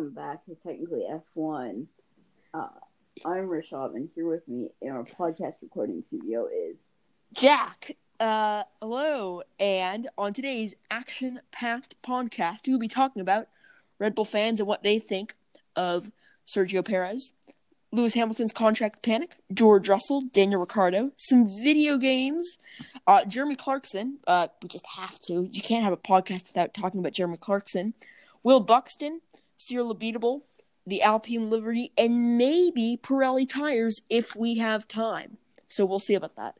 welcome back to technically F1. Uh, I'm Rishab, and here with me in our podcast recording studio is Jack. Uh, hello. And on today's action packed podcast, we'll be talking about Red Bull fans and what they think of Sergio Perez, Lewis Hamilton's contract panic, George Russell, Daniel Ricciardo, some video games, uh, Jeremy Clarkson. Uh, we just have to. You can't have a podcast without talking about Jeremy Clarkson, Will Buxton, Cyril Abiteboul, the Alpine livery, and maybe Pirelli tires if we have time. So we'll see about that.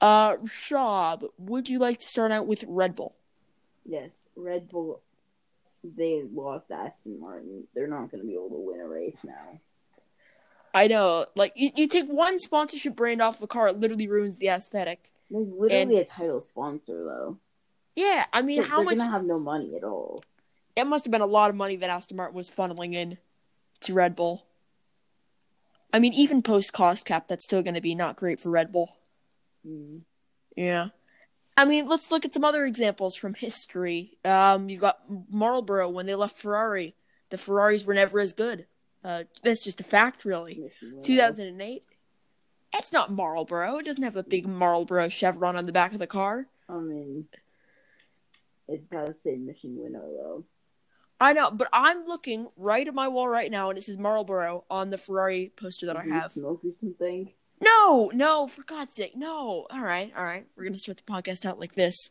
Uh, Shab, would you like to start out with Red Bull? yes, Red Bull. They lost Aston Martin. They're not going to be able to win a race now. I know, like you, you take one sponsorship brand off the car, it literally ruins the aesthetic. There's literally a title sponsor though. Yeah, I mean, They're, how they're much? gonna have no money at all. It must have been a lot of money that Aston Martin was funneling in to Red Bull. I mean, even post cost cap, that's still going to be not great for Red Bull. Mm. Yeah. I mean, let's look at some other examples from history. Um, you've got Marlboro when they left Ferrari. The Ferraris were never as good. Uh, that's just a fact, really. Winner. 2008. It's not Marlboro. It doesn't have a big Marlboro chevron on the back of the car. I mean, it does say Mission Winnow though. I know, but I'm looking right at my wall right now, and it says Marlboro on the Ferrari poster that I Did you have. smoke or something. No, no, for God's sake, no. All right, all right. We're gonna start the podcast out like this.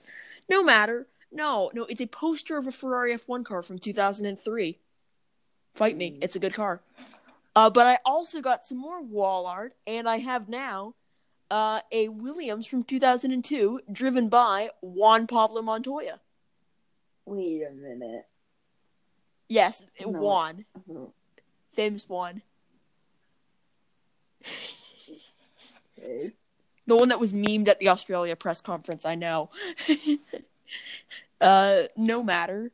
No matter. No, no. It's a poster of a Ferrari F1 car from 2003. Fight me. Mm. It's a good car. Uh, but I also got some more wall art, and I have now uh, a Williams from 2002, driven by Juan Pablo Montoya. Wait a minute. Yes, No. Juan, Oh, famous Juan, Okay. the one that was memed at the Australia press conference. I know. uh, no matter.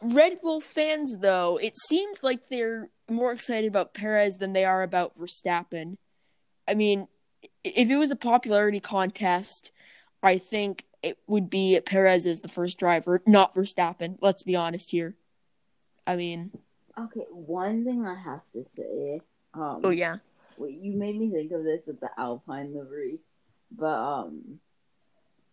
Red Bull fans, though, it seems like they're more excited about Perez than they are about Verstappen. I mean, if it was a popularity contest, I think it would be Perez as the first driver, not Verstappen. Let's be honest here. I mean, Okay, one thing I have to say. Um, oh yeah, Wait, you made me think of this with the Alpine livery, but um,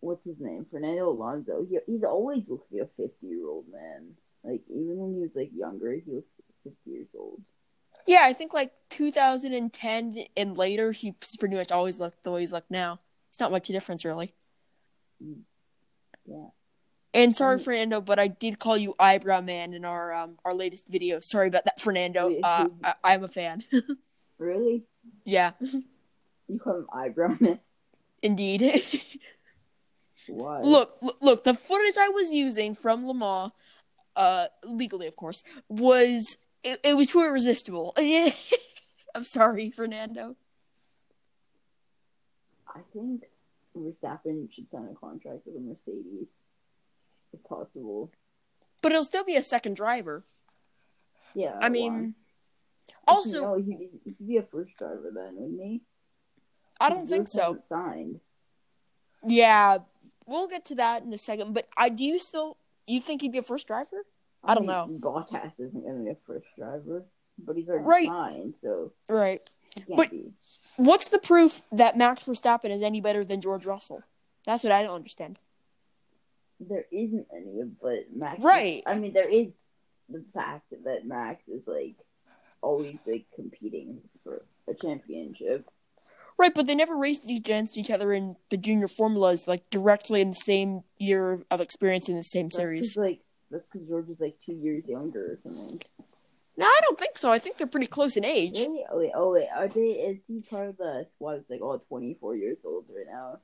what's his name? Fernando Alonso. He he's always looked like a fifty year old man. Like even when he was like younger, he was fifty years old. yeah. I think like 2010 and later, he's pretty much always looked the way he's looked now. It's not much a difference, really. Yeah. And sorry, Um, Fernando, but I did call you Eyebrow Man in our um our latest video. Sorry about that, Fernando. Uh, I- I'm a fan. Really? yeah, You call him eyebrow man? indeed. Why? look, look, look, the footage I was using from Lamar, uh, legally, of course, was it, it was too irresistible. I'm sorry, Fernando. I think Verstappen should sign a contract with a Mercedes, if possible. But it'll still be a second driver. Yeah. I mean, Actually, also, no, oh, he'd, be- he'd be a first driver then, wouldn't he? I don't think so. Signed. Yeah, we'll get to that in a second. But I do you still you think he'd be a first driver? I don't know. mean, Bottas isn't going to be a first driver, but he's already Right. signed, so Right. But- be. What's the proof that Max Verstappen is any better than George Russell? That's what I don't understand. There isn't any, but Max. is- Right. I mean, there is the fact that Max is like always like competing for a championship. Right, but they never raced against each other in the junior formulas like directly in the same year of experience in the same That's series. like that's because George is like two years younger or something. No, I don't think so. I think they're pretty close in age. Really? Oh wait, oh wait, are they? Is he part of the squad that's like all 24 years old right now?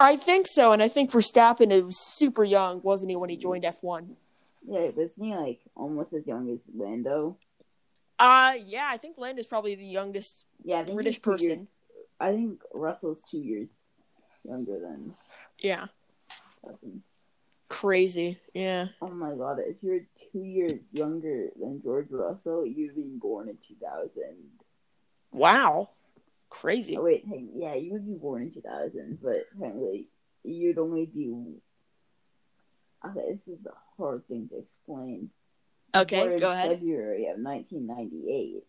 I think so, and I think Verstappen is super young, wasn't he, when he joined F1? Yeah, but isn't he like almost as young as Lando? Uh yeah, I think Lando's probably the youngest Yeah, British two years- person. I think Russell's two years younger than Yeah. Verstappen. Crazy. Yeah. Oh my god, if you're two years younger than George Russell, you've been born in 2000. Wow. Crazy. Oh, wait, hey, yeah, you would be born in 2000, but apparently you'd only be. Okay, this is a hard thing to explain. Okay, Born go ahead. February of 1998.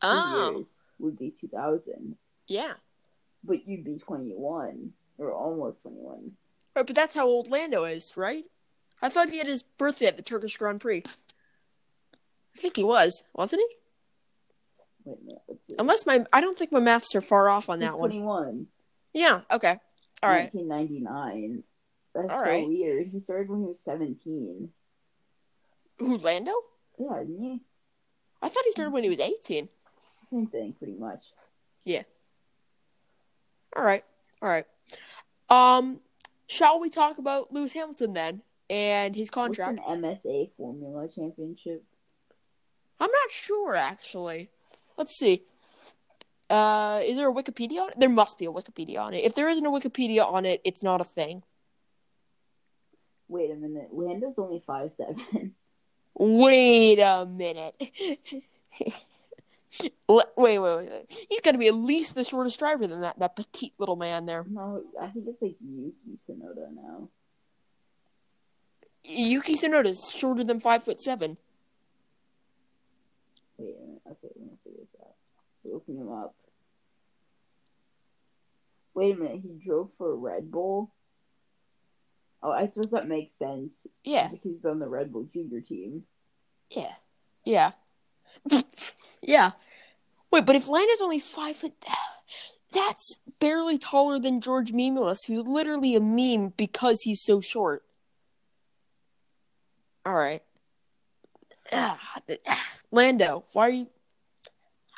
Oh. years would be 2000, yeah. but you'd be 21 or almost 21. Right, but that's how old Lando is, right? I thought he had his birthday at the Turkish Grand Prix. I think he was, wasn't he? Wait a minute. Unless my, I don't think my maths are far off on that one. 21. Yeah. Okay. All right. 1999. That's All so right. weird. He started when he was 17. Who Lando? Yeah, didn't he? I thought he started when he was eighteen. Same thing, pretty much. Yeah. All right. All right. Um, shall we talk about Lewis Hamilton then and his contract? What's an MSA Formula Championship? I'm not sure actually. Let's see. Uh, is there a Wikipedia on it? There must be a Wikipedia on it. If there isn't a Wikipedia on it, it's not a thing. Wait a minute. Lando's only five seven. Wait a minute. Wait, wait, wait, wait. He's got to be at least the shortest driver than that that petite little man there. No, I think it's like Yuki Tsunoda now. Yuki Tsunoda is shorter than five foot seven. Wait a minute. Okay, let me figure this Looking him up. Wait a minute. He drove for Red Bull. Oh, I suppose that makes sense. Yeah, Because he's on the Red Bull Junior team. yeah, yeah, yeah. Wait, but if Lando's only five foot, that's barely taller than George Mimulus, who's literally a meme because he's so short. All right, Lando, why are you?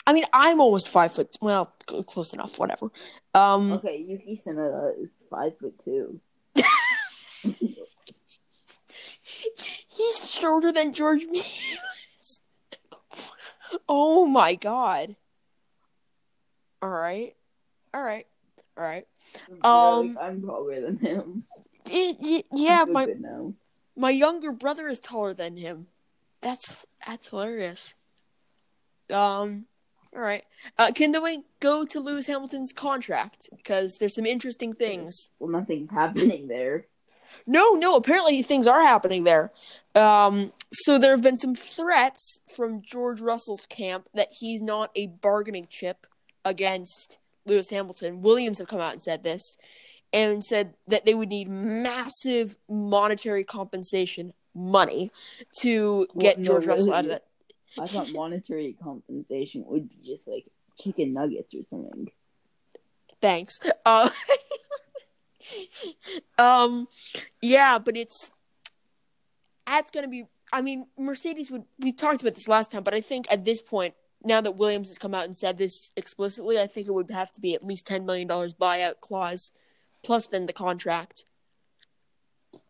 I mean, I'm almost five foot. Well, cl- close enough. Whatever. Um, Okay, Yuki Tsunoda is five foot two. he's shorter than George Mimulus. oh my god. All right, all right, all right. Um, Like, I'm taller than him. Yeah, my my younger brother is taller than him. That's that's hilarious. Um, all right. Uh, can we go to Lewis Hamilton's contract because there's some interesting things. Well, nothing's happening there. No, no. Apparently, things are happening there. Um, so there have been some threats from George Russell's camp that he's not a bargaining chip against Lewis Hamilton. Williams have come out and said this, and said that they would need massive monetary compensation money to get no, George Russell out of that. I thought monetary compensation would be just like chicken nuggets or something. Thanks. Uh, um, yeah, but it's that's gonna be. I mean, Mercedes would. We talked about this last time, but I think at this point, now that Williams has come out and said this explicitly, I think it would have to be at least ten million dollars buyout clause, plus then the contract.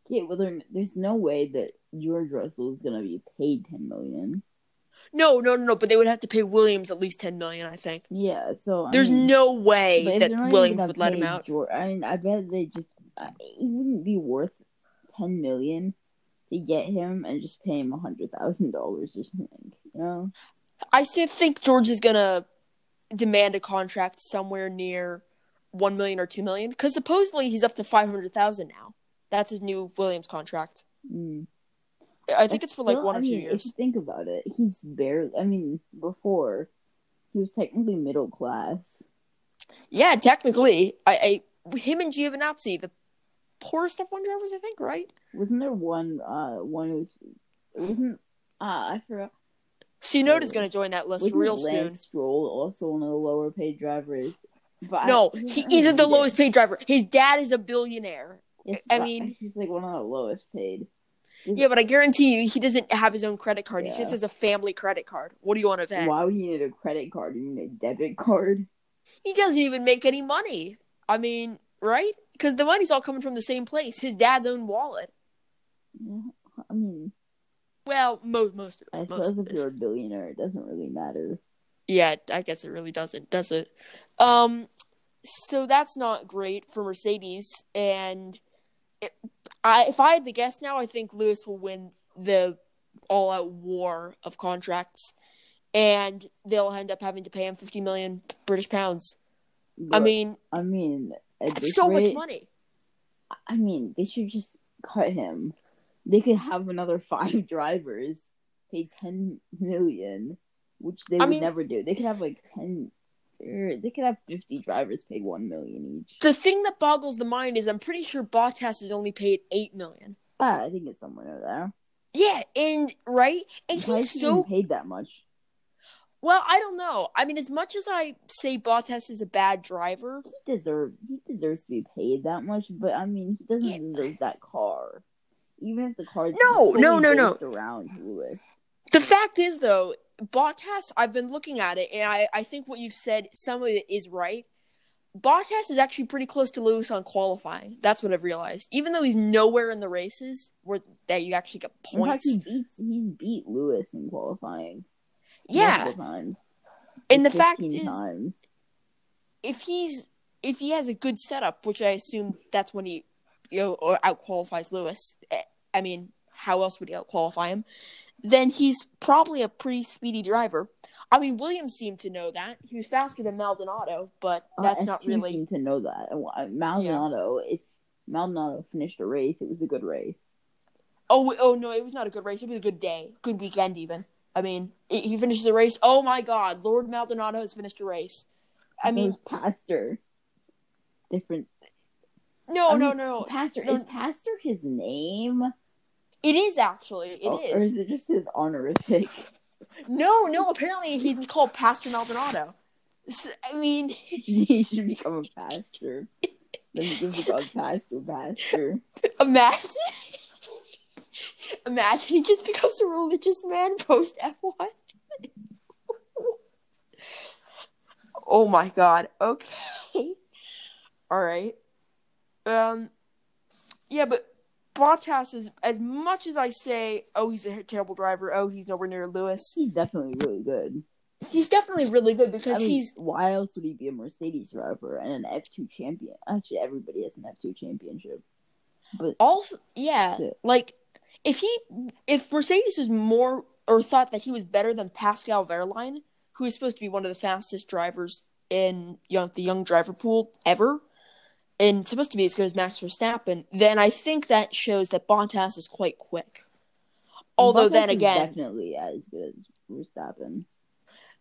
Yeah, well, there, there's no way that George Russell is gonna be paid ten million. No, no, no, no. But they would have to pay Williams at least ten million. I think. Yeah, so I There's mean, no way that Williams would let him out. George, I mean, I bet they just uh, it wouldn't be worth ten million to get him and just pay him a hundred thousand dollars or something. You know? I still think George is gonna demand a contract somewhere near one million or two million because supposedly he's up to five hundred thousand now. That's his new Williams contract. Mm. I think But it's for like still, one or I two mean, If years. you think about it, he's barely. I mean, before he was technically middle class. Yeah, technically, I, I him and Giovinazzi, the poorest F1 drivers, I think, right? Wasn't there one? Uh, one who was. It wasn't. Ah, I forgot. Tsunoda's Oh. going to join that list Wasn't real Lance soon. Stroll also one of the lower paid drivers? But No, I, he isn't the lowest paid driver. His dad is a billionaire. Yes, I mean- he's like one of the lowest paid. Yeah, but I guarantee you, he doesn't have his own credit card. He just has a family credit card. What do you want to say? Why would he need a credit card? You need a debit card. He doesn't even make any money. I mean, right? Because the money's all coming from the same place, his dad's own wallet. I mean, Well, most most of it. I suppose Most of if you're a billionaire, it doesn't really matter. Yeah, I guess it really doesn't, does it? Um, so that's not great for Mercedes. And it, I, if I had to guess now, I think Lewis will win the all-out war of contracts, and they'll end up having to pay him fifty million British pounds. I mean, I mean, that's so much money. I mean, they should just cut him. They could have another five drivers. pay ten million, which they I would mean- never do. They could have like ten, or they could have fifty drivers paid one million each. The thing that boggles the mind is I'm pretty sure Bottas is only paid eight million. Ah, I think it's somewhere over there. Yeah, and right, and Why he's so paid that much? well. I don't know. I mean, as much as I say Bottas is a bad driver, He deserves he deserves to be paid that much, but I mean he doesn't Yeah. deserve that car. Even if the car is No, no, no, no. around Lewis. the fact is though, Bottas. I've been looking at it, and I I think what you've said, some of it is right. Bottas is actually pretty close to Lewis on qualifying. That's what I've realized. Even though he's nowhere in the races where that you actually get In fact, points. he beats he's beat Lewis in qualifying. yeah, times. and the fact 15 is, if he's if he has a good setup, which I assume that's when he you know or out qualifies Lewis. eh, I mean, how else would he out qualify him? Then he's probably a pretty speedy driver. I mean, Williams seemed to know that he was faster than Maldonado, but Uh, that's F2 not really. seem to know that. Maldonado, if Maldonado finished a race, it was a good race. Oh, oh no, it was not a good race. It was a good day, good weekend even. I mean, he he finishes a race. Oh my God, Lord Maldonado has finished a race. I mean, Pastor. Different. no, I no, mean, no, Pastor no. is Pastor his name? It is actually. It is. Oh, Or is it just his honorific? No, no. Apparently, he's called Pastor Maldonado. I mean, he should become a pastor. Then he gives God pastor, pastor. imagine, imagine he just becomes a religious man post F one. oh my god. Okay. All right. Um. Yeah, but Bottas is as much as I say, oh, he's a terrible driver. Oh, he's nowhere near Lewis. He's definitely really good. He's definitely really good I because mean, he's why else would he be a Mercedes driver and an F two champion? Actually, everybody has an F two championship. But also yeah like if he if mercedes was more or thought that he was better than pascal Wehrlein, who is supposed to be one of the fastest drivers in young, the young driver pool ever and supposed to be as good as max verstappen then i think that shows that Bottas is quite quick although Bottas then again definitely as good as Verstappen.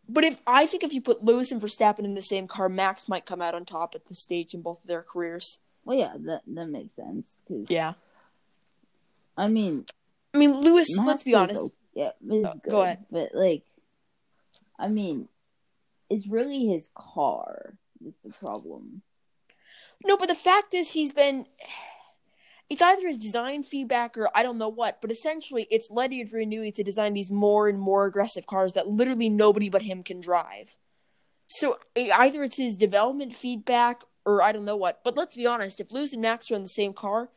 but if i think if you put lewis and verstappen in the same car max might come out on top at this stage in both of their careers Well, yeah, that that makes sense. Cause yeah I mean, i mean lewis Max let's be honest o- yeah, Oh, good. go ahead. But like, I mean, it's really his car. That's the problem. No, but the fact is, he's been. It's either his design feedback or I don't know what, but essentially, it's led Adrian Newey to design these more and more aggressive cars that literally nobody but him can drive. So either it's his development feedback or I don't know what. But let's be honest: if Lewis and Max are in the same car,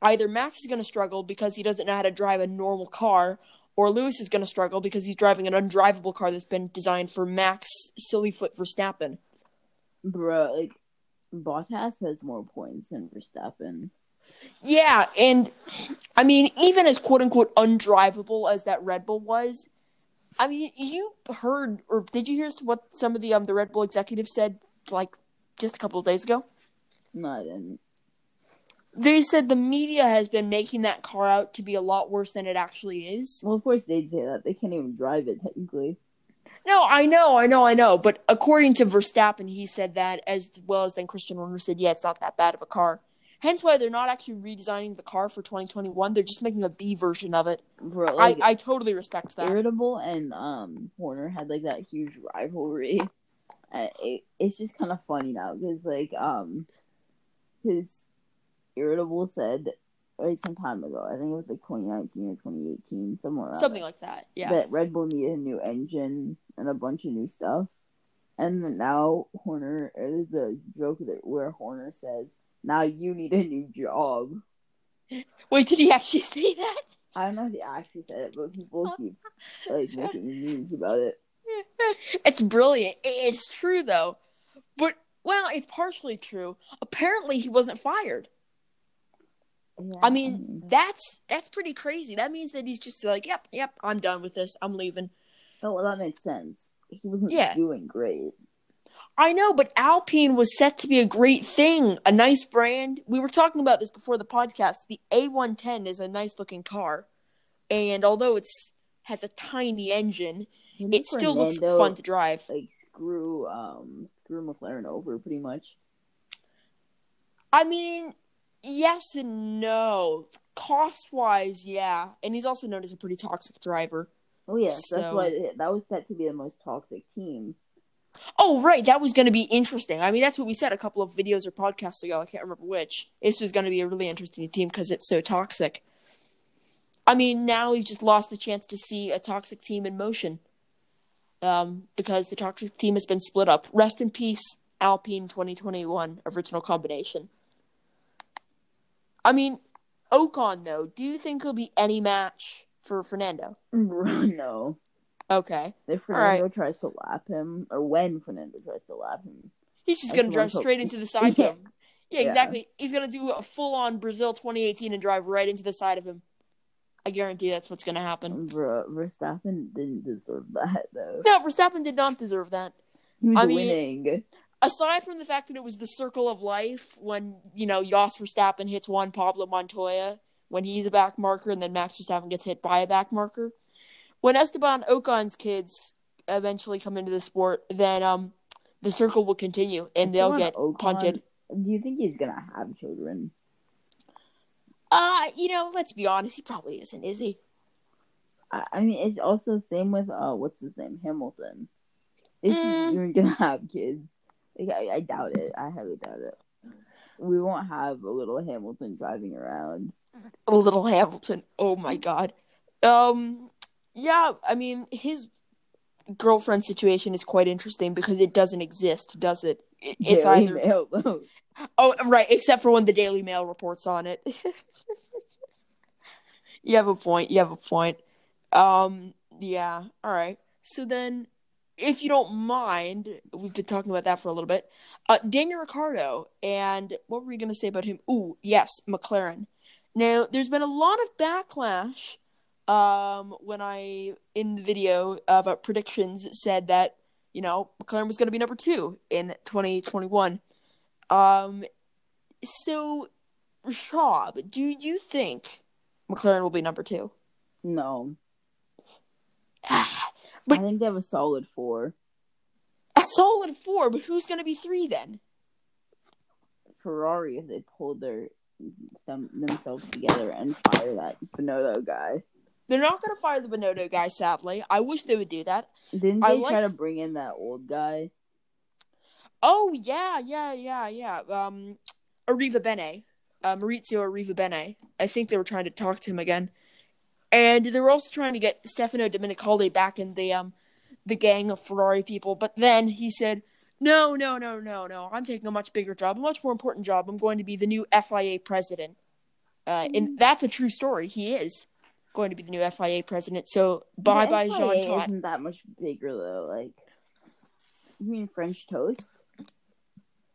either Max is going to struggle because he doesn't know how to drive a normal car, or Lewis is going to struggle because he's driving an undrivable car that's been designed for Max Sillyfoot Verstappen. Bro, like, Bottas has more points than Verstappen. Yeah, and I mean, even as quote unquote undrivable as that Red Bull was, I mean, you heard or did you hear what some of the um the Red Bull executives said like just a couple of days ago? No, I didn't. They said the media has been making that car out to be a lot worse than it actually is. Well, of course they'd say that. They can't even drive it technically. No, I know, I know, I know, but according to Verstappen, he said that as well as then Christian Horner said, yeah, it's not that bad of a car. Hence why they're not actually redesigning the car for 2021. They're just making a B version of it. Bro, like, I, I totally respect that. Irritable and um Horner had like that huge rivalry. Uh, it, it's just kind of funny now because like um, because Irritable said like some time ago, I think it was like 2019 or 2018, somewhere Something like that. Yeah. that Red Bull needed a new engine and a bunch of new stuff, and now Horner there's a joke that where Horner says, "Now you need a new job." Wait, did he actually say that? I don't know if he actually said it, but people keep like making memes about it. it's brilliant. It's true though. But well, it's partially true. Apparently he wasn't fired. Yeah, I mean, that's that's pretty crazy. That means that he's just like, "Yep, yep, I'm done with this. I'm leaving." oh well, that makes sense. He wasn't Yeah. doing great. I know, but Alpine was set to be a great thing, a nice brand. We were talking about this before the podcast. The A110 is a nice looking car. And although it's has a tiny engine. Maybe It still looks fun to drive. Like screw um screw McLaren over pretty much. I mean, yes and no. Cost wise, yeah. And he's also known as a pretty toxic driver. Oh yes, So- that's why that was set to be the most toxic team. Oh, right. That was going to be interesting. I mean, that's what we said a couple of videos or podcasts ago. I can't remember which. This was going to be a really interesting team because it's so toxic. I mean, now we've just lost the chance to see a toxic team in motion um, because the toxic team has been split up. Rest in peace, Alpine 2021 original combination. I mean, Ocon, though, do you think he'll be any match for Fernando? no. Okay. If right. Fernando tries to lap him, or when Fernando tries to lap him, He's just going to drive straight into the side of him. Yeah, Yeah. exactly. He's going to do a full on Brazil 2018 and drive right into the side of him. I guarantee that's what's going to happen. Ver- Verstappen didn't deserve that though. No, Verstappen did not deserve that. He was I mean- winning. Aside from the fact that it was the circle of life when, you know, Jos Verstappen hits Juan Pablo Montoya when he's a back marker and then Max Verstappen gets hit by a back marker. When Esteban Ocon's kids eventually come into the sport, then um the circle will continue and they'll Esteban get Ocon, punted. Do you think he's gonna have children? Uh, you know, let's be honest, he probably isn't, is he? I, I mean, it's also the same with uh, what's his name, Hamilton. Is Mm. you're gonna have kids, I, doubt it. I highly doubt it. We won't have a little Hamilton driving around. a little Hamilton. Oh my god. Um yeah, I mean his girlfriend situation is quite interesting because it doesn't exist, does it? It- It's Daily either Mail. Oh, right, except for when the Daily Mail reports on it. you have a point. You have a point. Um yeah, all right. So then if you don't mind, we've been talking about that for a little bit. Uh Daniel Ricciardo and what were we going to say about him? Ooh, yes, McLaren. Now, there's been a lot of backlash um, when I, in the video about predictions, said that, you know, McLaren was going to be number two in 2021. Um, so, Shab, do you think McLaren will be number two? No, But- I think they have a solid four. A solid four, but who's going to be three then? Ferrari, if they pulled their them, themselves together and fire that Binotto guy. They're not going to fire the Binotto guy, sadly. I wish they would do that. Didn't I they try like- to bring in that old guy? Oh yeah, yeah, yeah, yeah. Um, Arrivabene, uh, Maurizio Arrivabene. I think they were trying to talk to him again, and they were also trying to get Stefano Domenicali back in the um the gang of Ferrari people. But then he said, "No, no, no, no, no. I'm taking a much bigger job, a much more important job. I'm going to be the new FIA president." Uh, and that's a true story. He is going to be the new FIA president. So bye bye, Jean Todt. Isn't that much bigger though? Like, you mean French toast?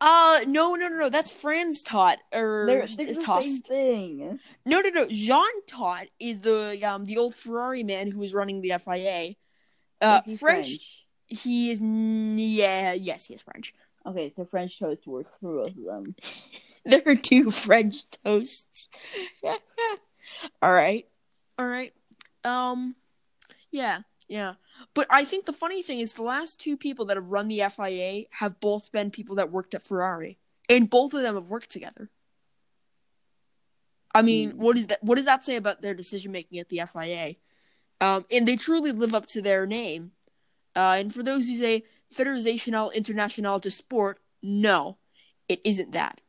Uh, no, no, no, no. That's Franz Todt or They're, they're the same thing. No, no, no. Jean Todt is the um the old Ferrari man who was running the FIA. Uh, Is he French, He is. n- Yeah, yes, he is French. Okay, so French toast for both of them. There are two French toasts. all right, all right. Um, yeah, yeah. But I think the funny thing is the last two people that have run the FIA have both been people that worked at Ferrari, and both of them have worked together. I mean, Hmm. what is that? What does that say about their decision making at the FIA? Um, and they truly live up to their name. Uh, and for those who say Fédération Internationale de Sport, no, it isn't that.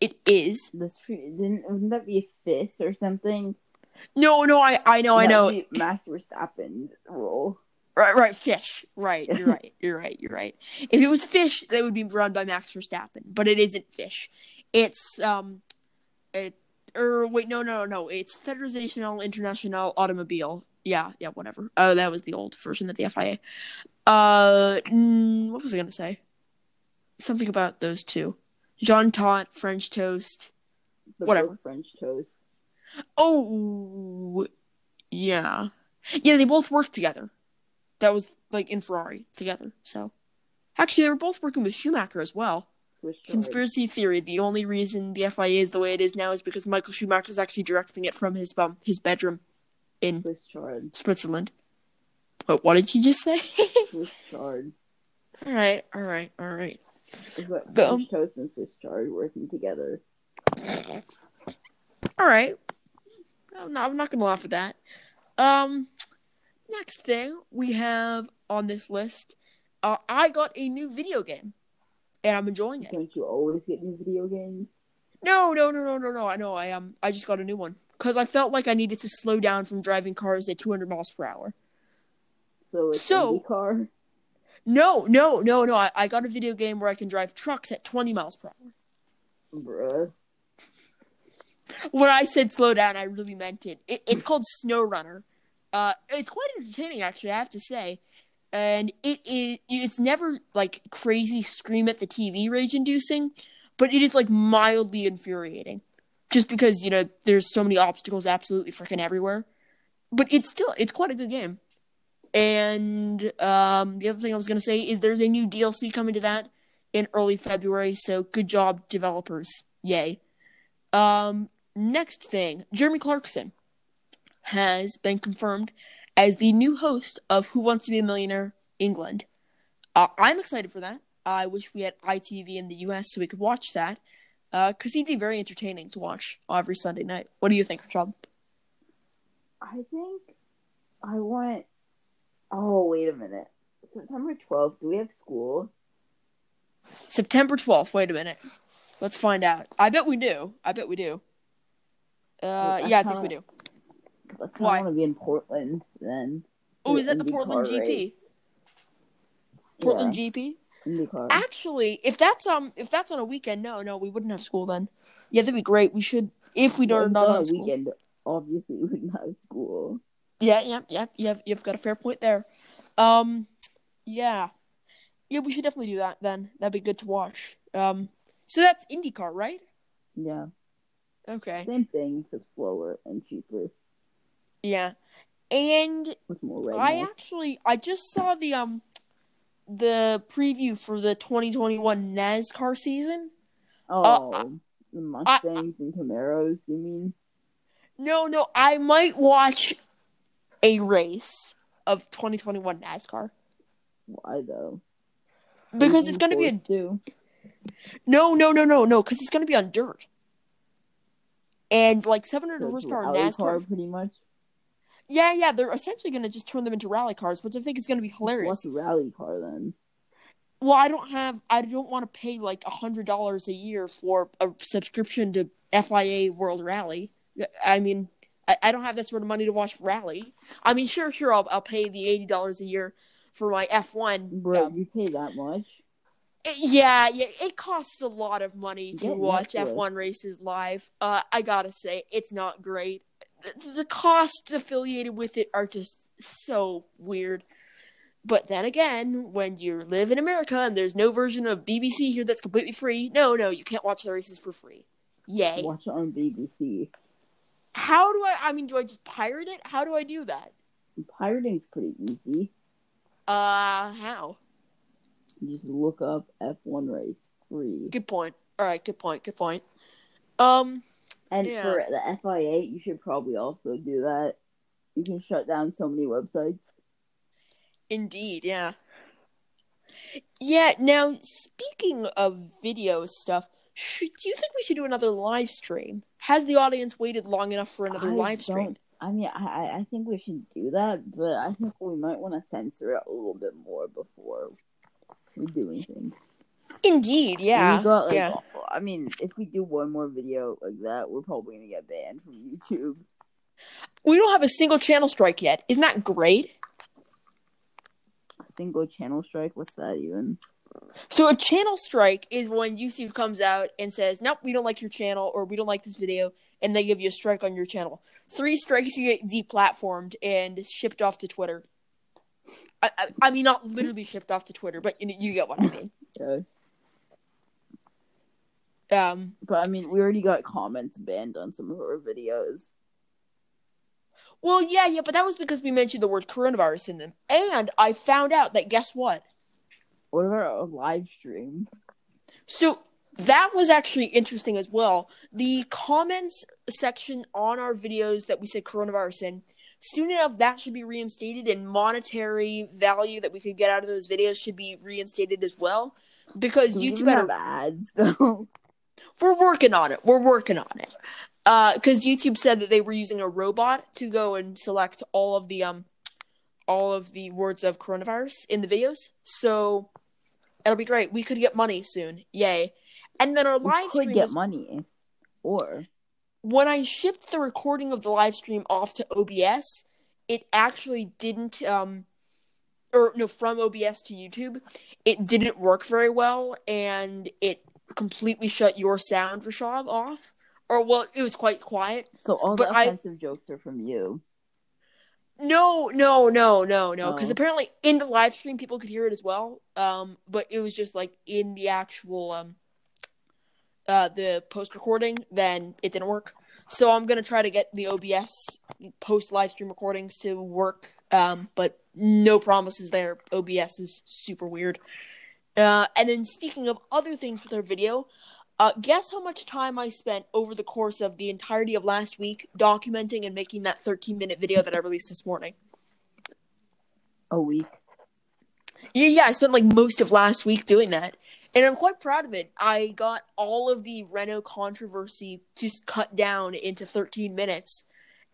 It is. This didn't wouldn't that be a FIS or something? No, no, I, I know, I know. Max Verstappen's role. Right, right, fish. Right, you're right, you're right, you're right. If it was fish, that would be run by Max Verstappen, but it isn't fish. It's um, it or wait, no, no, no, no. it's Fédération International Automobile. Yeah, yeah, whatever. Oh, that was the old version of the FIA. Uh, mm, what was I gonna say? Something about those two. Jean Todt, French toast. The Whatever. French toast. Oh, yeah, yeah. They both worked together. That was like in Ferrari together. So, actually, they were both working with Schumacher as well. Conspiracy theory: the only reason the FIA is the way it is now is because Michael Schumacher is actually directing it from his um his bedroom in. Switzerland. What, what did you just say? Swiss all right, all right, all right. Got But, um, toast and Swiss chard working together. All right. I'm not, I'm not gonna laugh at that. Um, next thing we have on this list, uh, I got a new video game, and I'm enjoying it. Don't you always get new video games? No, no, no, no, no, no. I know. I um, I just got a new one because I felt like I needed to slow down from driving cars at 200 miles per hour. So it's So- IndyCar. No, no, no, no. I, I got a video game where I can drive trucks at 20 miles per hour. Bruh. When I said slow down, I really meant it. it it's called Snow Runner. Uh, it's quite entertaining, actually. I have to say, and it is. It's never like crazy scream at the TV rage inducing, but it is like mildly infuriating, just because you know there's so many obstacles absolutely freaking everywhere. But it's still it's quite a good game. And um, the other thing I was gonna say is there's a new DLC coming to that in early February. So good job, developers! Yay. Um, next thing, Jeremy Clarkson has been confirmed as the new host of Who Wants to Be a Millionaire England. Uh, I'm excited for that. I wish we had ITV in the US so we could watch that. Because he'd be very entertaining to watch every Sunday night. What do you think, Rob? I think I want. Oh, wait a minute. September 12th, do we have school? September 12th. Wait a minute. Let's find out. I bet we do. I bet we do. Uh, I yeah, I think we kinda- I kind Why? of want to be in Portland then. Oh, is that the Portland GP? race. Portland yeah, GP? IndyCar. Actually, if that's um if that's on a weekend, no, no, we wouldn't have school then. Yeah, that'd be great. We should if we don't if not on a school. weekend. Obviously, we wouldn't have school. Yeah, yeah, yeah. You've you've got a fair point there. Um, yeah, yeah. We should definitely do that then. That'd be good to watch. Um, so that's IndyCar, right? Yeah, Okay. same thing except slower and cheaper Yeah, and with more redness. I actually I just saw the um the preview for the 2021 NASCAR season. oh, uh, the Mustangs and Camaros. You mean? No, no, I might watch a race of 2021 NASCAR Why though? because it's going to be a do. no, no, no, no, no, because it's going to be on dirt and like 700 So horsepower NASCAR. car, pretty much. Yeah, yeah, they're essentially going to just turn them into rally cars, which I think is going to be hilarious. What's a rally car then? Well, I don't have, I don't want to pay like a hundred dollars a year for a subscription to FIA World Rally. I mean, I, I don't have that sort of money to watch rally. I mean, sure, sure, I'll I'll pay the eighty dollars a year for my F one. Bro, you pay that much? Yeah, yeah, it costs a lot of money to Get watch F1 races live. Uh, I gotta say, it's not great. The, the costs affiliated with it are just so weird. But then again, when you live in America and there's no version of BBC here that's completely free, no, no, you can't watch the races for free. Yay. Watch it on BBC. How do I, I mean, do I just pirate it? How do I do that? Pirating's pretty easy. Uh, how? Just look up F1 race free. Good point. Alright, good point, good point. Um, And Yeah. for the FIA, you should probably also do that. You can shut down so many websites. Indeed, yeah. Yeah, now speaking of video stuff, should do you think we should do another live stream? Has the audience waited long enough for another I live stream? I mean, I- I think we should do that, but I think we might want to censor it a little bit more before we do anything. Indeed, yeah. We got, like, yeah. I mean, if we do one more video like that, we're probably gonna get banned from YouTube. We don't have a single channel strike yet. Isn't that great? A single channel strike? What's that even? So a channel strike is when YouTube comes out and says, "Nope, we don't like your channel," or "We don't like this video," and they give you a strike on your channel. Three strikes, you get deplatformed and shipped off to Twitter. I, I, I mean, not literally shipped off to Twitter, but you, you get what I mean. Yeah. Um, But I mean, we already got comments banned on some of our videos. well, yeah, yeah, but that was because we mentioned the word coronavirus in them, and I found out that guess what? What about a live stream? So that was actually interesting as well. The comments section on our videos that we said coronavirus in soon enough that should be reinstated and monetary value that we could get out of those videos should be reinstated as well because we YouTube had a, ads though. we're working on it. We're working on it. Uh, because YouTube said that they were using a robot to go and select all of the um, all of the words of coronavirus in the videos. So it'll be great. We could get money soon. Yay! And then our we live could stream get was- money, or when I shipped the recording of the live stream off to OBS, it actually didn't um or no from OBS to YouTube, it didn't work very well and it completely shut your sound Rashab off. Or well, it was quite quiet. so all But the I- offensive jokes are from you. No, no, no, no, no. Because Oh. apparently in the live stream people could hear it as well. Um, but it was just like in the actual um, uh, the post recording, then it didn't work. So I'm gonna try to get the OBS post live stream recordings to work. Um, but no promises there. OBS is super weird. Uh, and then speaking of other things with our video, uh, guess how much time I spent over the course of the entirety of last week documenting and making that 13 minute video that I released this morning? A week. Yeah, yeah, I spent like most of last week doing that. And I'm quite proud of it. I got all of the Renault controversy just cut down into 13 minutes.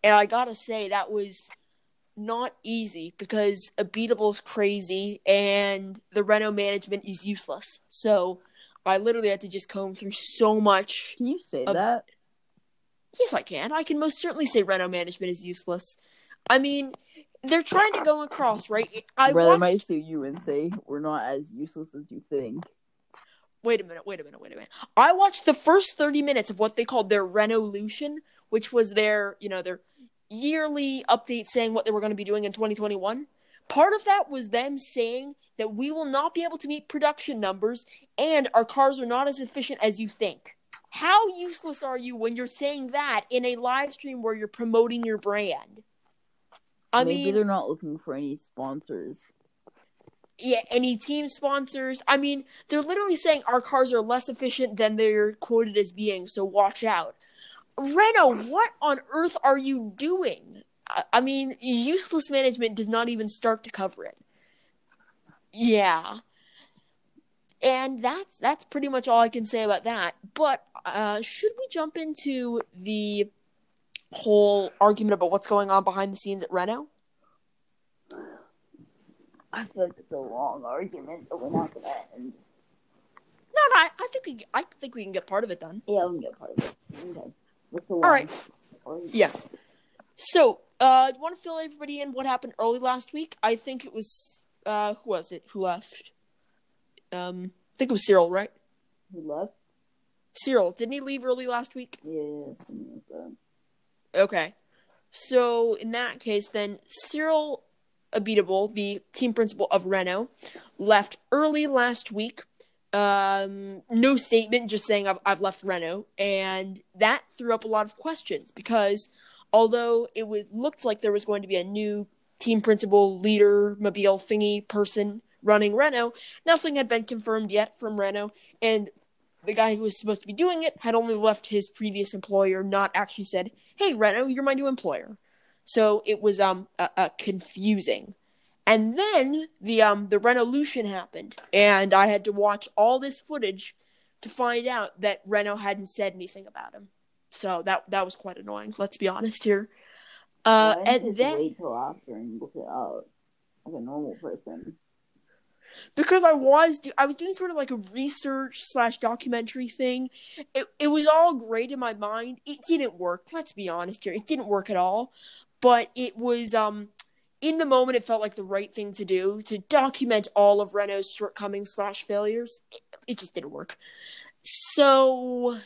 And I gotta say, that was not easy because Abiteboul's crazy and the Renault management is useless. So I literally had to just comb through so much Can you say Of- that? Yes, I can. I can most certainly say Renault management is useless. I mean, they're trying to go across, right? I Brother watched... might sue you and say we're not as useless as you think. Wait a minute, wait a minute, wait a minute. I watched the first 30 minutes of what they called their Renaulution, which was their, you know, their yearly update saying what they were going to be doing in 2021. Part of that was them saying that we will not be able to meet production numbers and our cars are not as efficient as you think. How useless are you when you're saying that in a live stream where you're promoting your brand? I Maybe mean, they're not looking for any sponsors. Yeah, any team sponsors. I mean, they're literally saying our cars are less efficient than they're quoted as being, so watch out. Renault, what on earth are you doing? I, I mean, useless management does not even start to cover it. Yeah. And that's that's pretty much all I can say about that. But uh, should we jump into the whole argument about what's going on behind the scenes at Renault? I feel like it's a long argument, but we're not gonna end. No, no, I, I think we I think we can get part of it done. Yeah, we can get part of it. Okay. What's the All right. Yeah. So, uh, do you want to fill everybody in what happened early last week? I think it was uh, who was it who left? Um, I think it was Cyril, right? Who left? Cyril, didn't he leave early last week? Yeah, something like that. Okay. So in that case, then Cyril Abiteboul, the team principal of Renault, left early last week. Um, no statement, just saying I've I've left Renault, and that threw up a lot of questions because although it was looked like there was going to be a new team principal, leader, mobile thingy person running Renault, nothing had been confirmed yet from Renault, and the guy who was supposed to be doing it had only left his previous employer, not actually said, "Hey, Renault, you're my new employer." So it was um uh, uh, confusing. And then the um the Renaulution happened, and I had to watch all this footage to find out that Renault hadn't said anything about him. So that that was quite annoying. Let's be honest here. Uh, didn't and then wait till after and look it up like a normal person. because I was do- I was doing sort of like a research slash documentary thing. It it was all great in my mind. It didn't work. Let's be honest here. It didn't work at all. But it was um in the moment it felt like the right thing to do to document all of Renault's shortcomings slash failures. It, just didn't work. So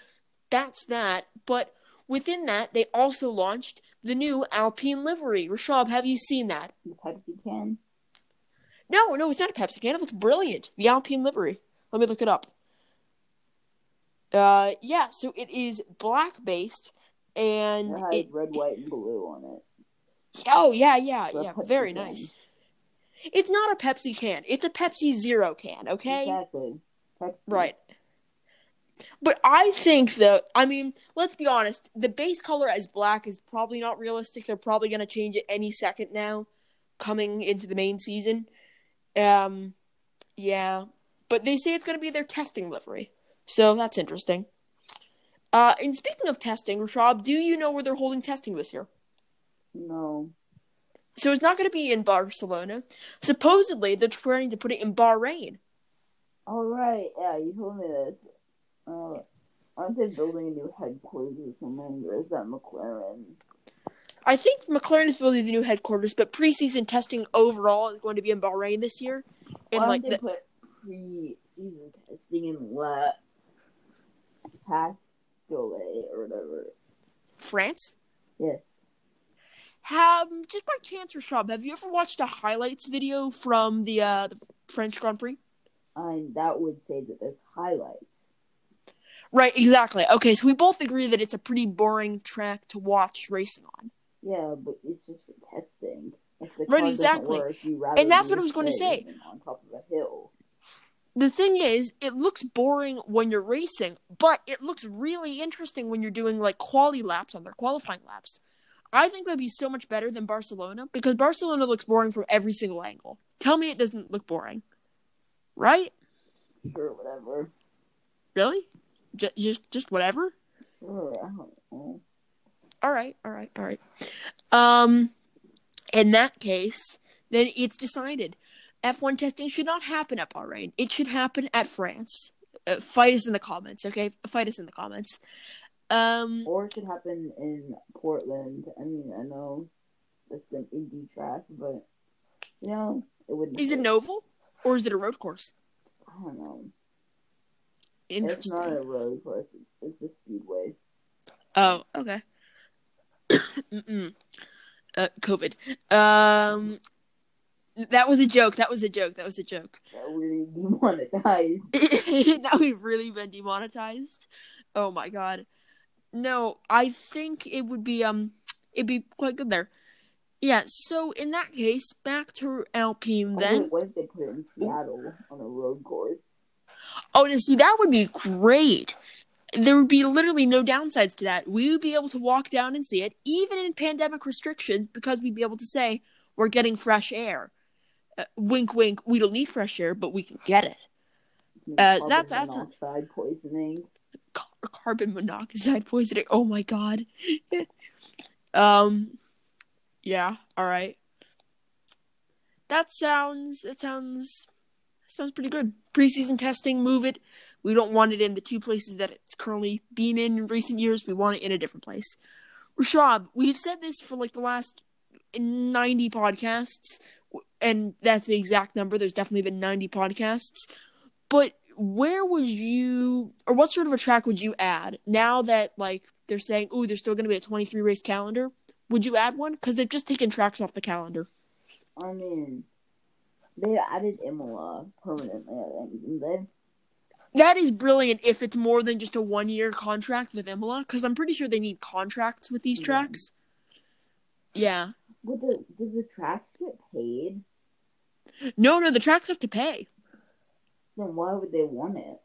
that's that. But within that, they also launched the new Alpine livery. Rashab, have you seen that? The Pepsi can. No, no, it's not a Pepsi can. It looks brilliant. The Alpine livery. Let me look it up. Uh, yeah. So it is black based, and It it. red, white, and blue on it. Oh yeah, yeah, yeah. Pepsi Very can. nice. It's not a Pepsi can. It's a Pepsi Zero can. Okay. Exactly. Pepsi. Right. But I think that I mean, let's be honest, the base color as black is probably not realistic. They're probably going to change it any second now coming into the main season. Um yeah, but they say it's going to be their testing livery. So that's interesting. Uh and speaking of testing, Rashab, do you know where they're holding testing this year? No. So it's not going to be in Barcelona. Supposedly, they're trying to put it in Bahrain. All right. Yeah, you told me this. Uh, aren't they building a new headquarters or something? Or is that McLaren? I think McLaren is building the new headquarters, but preseason testing overall is going to be in Bahrain this year. And Why like they the, put pre-season testing in La Castellet or whatever? France. Yes. Have just by chance, Rashab, have you ever watched a highlights video from the uh, the French Grand Prix? And that would say that there's highlights. Right, exactly. Okay, so we both agree that it's a pretty boring track to watch racing on. Yeah, but it's just for testing. If Right, exactly. work, And that's what I was going to say. On top of a hill. The thing is, it looks boring when you're racing, but it looks really interesting when you're doing like quali laps on their qualifying laps. I think that'd be so much better than Barcelona because Barcelona looks boring from every single angle. Tell me it doesn't look boring. Right? Sure, whatever. Really? J- just just whatever? Sure, I don't know. All right, all right, all right. Um, in that case, then it's decided. F1 testing should not happen at Bahrain. It should happen at France. Uh, fight us in the comments, okay? Fight us in the comments. Um, Or it should happen in Portland. I mean, I know it's an Indy track, but you know, it wouldn't. is it an oval or is it a road course? I don't know. Interesting. It's not a road course. It's, it's a speedway. Oh, okay. Uh, COVID. Um, that was a joke. That was a joke. That was a joke. That really demonetized. now we've really been demonetized. Oh my god. No, I think it would be um it'd be quite good there. Yeah, so in that case, back to Alpine then. what if they put it in Seattle on a road course? Oh, to see that would be great. There would be literally no downsides to that. We would be able to walk down and see it, even in pandemic restrictions, because we'd be able to say we're getting fresh air. Uh, wink, wink. We don't need fresh air, but we can get it. Uh, so that's- that's monoxide poisoning. Car- carbon monoxide poisoning. Oh my god. um yeah, all right. That sounds that sounds sounds pretty good. Preseason testing, move it. We don't want it in the two places that it's currently been in in recent years. We want it in a different place. Rashab, we've said this for like the last 90 podcasts, and that's the exact number. There's definitely been 90 podcasts. But where would you or what sort of a track would you add now that like they're saying oh there's still going to be a 23 race calendar would you add one because they've just taken tracks off the calendar I mean, they added Imola permanently, I think, didn't they? that is brilliant if it's more than just a one year contract with Imola because i'm pretty sure they need contracts with these Yeah. tracks yeah Would the did the tracks get paid? no no the tracks have to pay Then why would they want it?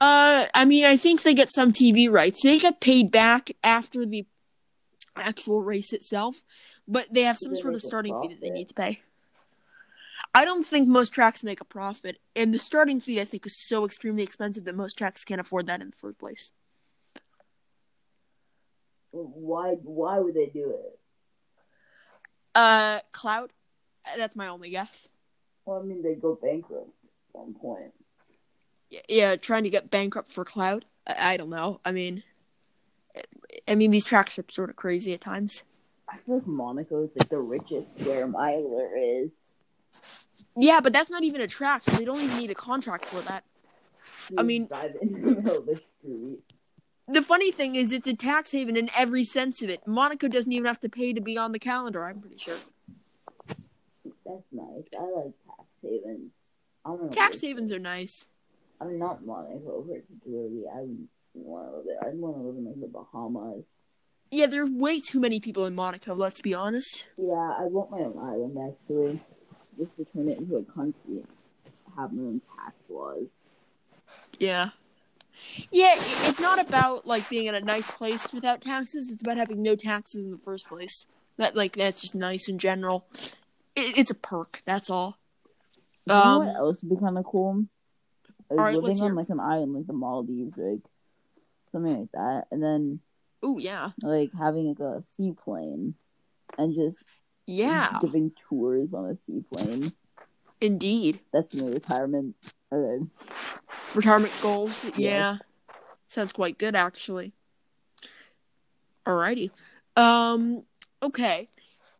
uh i mean i think they get some tv rights they get paid back after the actual race itself but they have some they sort of starting fee that they need to pay I don't think most tracks make a profit, and the starting fee I think is so extremely expensive that most tracks can't afford that in the first place. Why why would they do it? Uh, clout. That's my only guess. Well, I mean, they go bankrupt some point. Yeah, trying to get bankrupt for cloud. I, I don't know. I mean, I mean these tracks are sort of crazy at times. I feel like Monaco is like the richest where Miler is. Yeah, but that's not even a track. So they don't even need a contract for that. I mean- drive into the middle of the street. The funny thing is, it's a tax haven in every sense of it. Monaco doesn't even have to pay to be on the calendar. I'm pretty sure. That's nice. I like tax havens. I want Tax havens are nice. I'm not Monaco particularly. I wouldn't want to live there. I'd want to live in like the Bahamas. Yeah, there are way too many people in Monaco. Let's be honest. Yeah, I want my own island actually, just to turn it into a country, have my own tax laws. Yeah. Yeah, it's not about like being in a nice place without taxes. It's about having no taxes in the first place. That like that's just nice in general. It, it's a perk. That's all. You know Um, what else would be kind of cool? Like Alright, living on like an island, like the Maldives, like something like that, and then Oh yeah, like having like a seaplane and just yeah, giving tours on a seaplane. indeed. That's my retirement. Okay. Retirement goals. Yeah, sounds quite good actually. Alrighty. Um. Okay.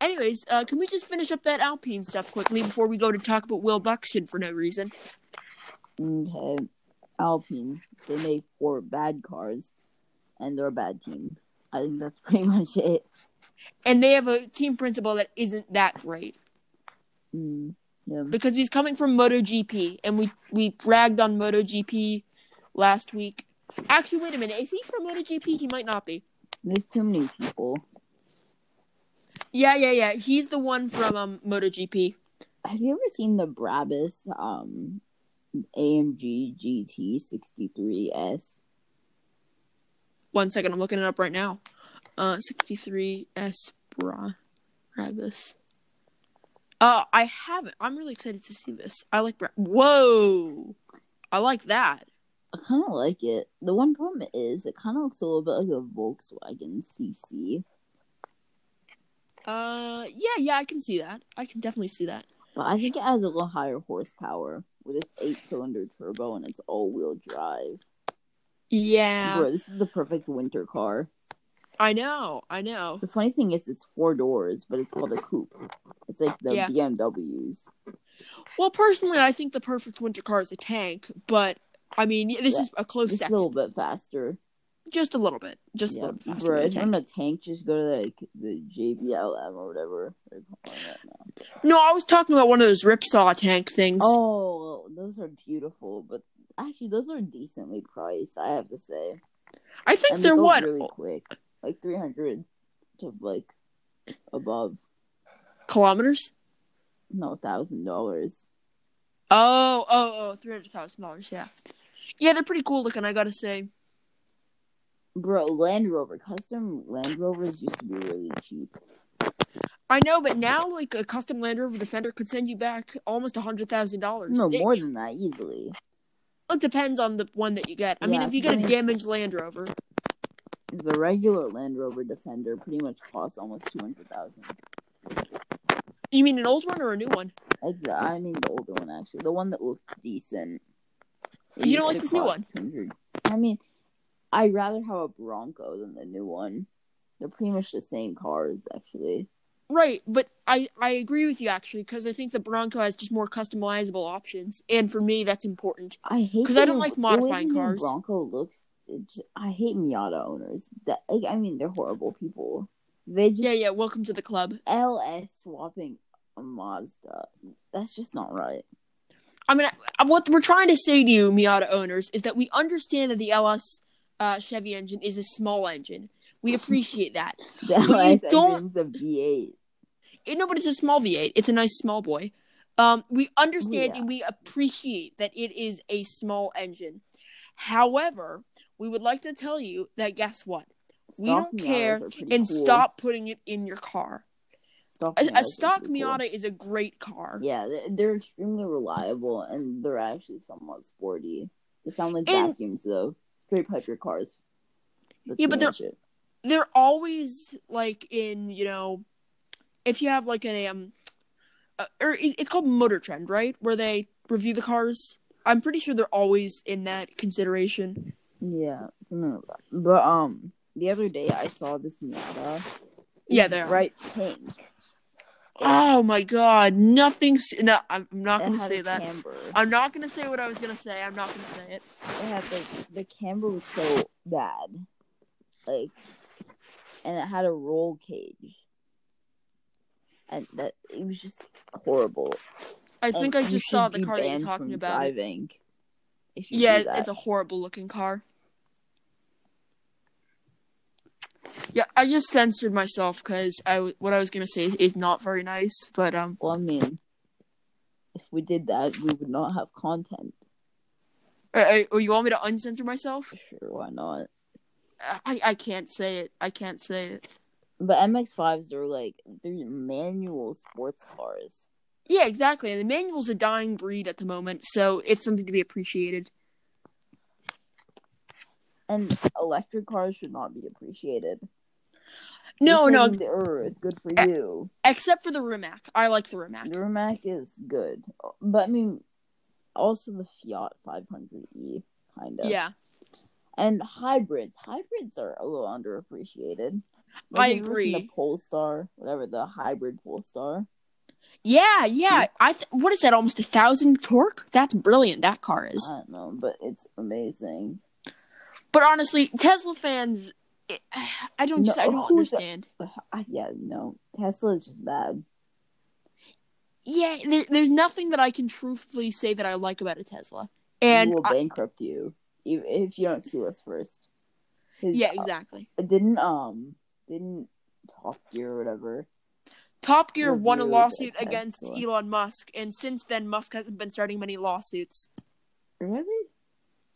Anyways, uh, can we just finish up that Alpine stuff quickly before we go to talk about Will Buxton for no reason? Okay. Alpine. They make four bad cars, and they're a bad team. I think that's pretty much it. And they have a team principal that isn't that great. Mm, yeah. because he's coming from MotoGP, and we we bragged on MotoGP last week. Actually, wait a minute, is he from MotoGP? He might not be. There's too many people. Yeah, yeah, yeah. He's the one from um MotoGP. Have you ever seen the Brabus um AMG GT 63S? One second, I'm looking it up right now. Uh, 63S Bra Brabus. Uh, I haven't. I'm really excited to see this. I like. Bra- Whoa, I like that. I kind of like it. The one problem is it kind of looks a little bit like a Volkswagen CC, Uh, yeah, yeah, I can see that. I can definitely see that. but I think it has a little higher horsepower with its eight-cylinder turbo and its all-wheel drive. Yeah, Bro, this is the perfect winter car. I know, I know. The funny thing is, it's four doors, but it's called a coupe. It's like the Yeah. BMWs. Well, personally, I think the perfect winter car is a tank, but I mean, this Yeah, is a close It's a little bit faster. Just a little bit. Just a Yeah, little bit faster. bro. than a tank. a just go to like the JBLM or whatever they're calling it now. No, I was talking about one of those ripsaw tank things. Oh, those are beautiful, but actually, those are decently priced. I have to say. I think And they're they what really oh, quick, like three hundred to like above. kilometers? No, thousand dollars. Oh, oh, oh, three hundred thousand dollars. Yeah, yeah, they're pretty cool looking. I gotta say. Bro, Land Rover custom Land Rovers used to be really cheap. I know, but now like a custom Land Rover Defender could send you back almost a hundred thousand dollars. No, It, more than that easily. it depends on the one that you get. I mean, if you get a damaged Land Rover, The regular Land Rover Defender pretty much costs almost two hundred thousand. you mean an old one or a new one? Like the, I mean the older one actually, the one that looked decent. It You don't like this new one? 200. I mean, I'd rather have a Bronco than the new one. They're pretty much the same cars, actually. Right, but I I agree with you actually because I think the Bronco has just more customizable options, and for me that's important. I hate because I don't like modifying cars. Bronco looks. just- I hate Miata owners. That like, I mean, they're horrible people. They just Yeah, yeah. Welcome to the club. LS swapping a Mazda. That's just not right. I mean, what we're trying to say to you, Miata owners, is that we understand that the LS uh, Chevy engine is a small engine. We appreciate that. The you LS don't- a V8. Eh, no, but it's a small V8. It's a nice small boy. Um, we understand Yeah. and we appreciate that it is a small engine. However, we would like to tell you that guess what? We don't Miatas care And cool. stop putting it in your car. Stock A, a stock pretty cool. Miata is a great car. Yeah, they- they're extremely reliable and they're actually somewhat sporty. They sound like And- vacuums though. Pipe your cars. That's Yeah, but much it. they're always like in you know if you have like an um uh, or it's called motor trend right where they review the cars i'm pretty sure they're always in that consideration Yeah, something like that. But um, the other day I saw this Miata. Yeah, It's they are. bright pink. Oh my god. Nothing's no i'm not gonna say that. camber. i'm not gonna say what i was gonna say. I'm not gonna say it. It had like the camber was so bad, like, and it had a roll cage, and that it was just horrible. i think i And you just saw the car that you're talking about. Driving. If you yeah it's a horrible looking car yeah i just censored myself because i w- what i was gonna say is not very nice but um Well, I mean, if we did that, we would not have content. Uh, uh, you want me to uncensor myself? Sure, why not? I, I can't say it. I can't say it. But MX5s are like they're manual sports cars. Yeah, exactly. And the manual's a dying breed at the moment, so it's something to be appreciated. And electric cars should not be appreciated. No, no, the earth. Good for you. except for the Rimac. I like the Rimac. The Rimac is good, but I mean, also the Fiat 500e kind of. Yeah, And hybrids, hybrids are a little underappreciated. I have you agree. The Polestar, whatever the hybrid Polestar. yeah, yeah. I th- what is that? Almost a thousand torque. That's brilliant. That car is. I don't know, but it's amazing. But honestly, Tesla fans, it, I don't. No, I don't understand. I, yeah, no, Tesla is just bad. Yeah, there, there's nothing that I can truthfully say that I like about a Tesla. And we will I- bankrupt you if, if you don't sue us first. yeah, uh, exactly. didn't um didn't Top Gear or whatever. Top Gear won a lawsuit a against Tesla. Elon Musk, and since then, Musk hasn't been starting many lawsuits. Really?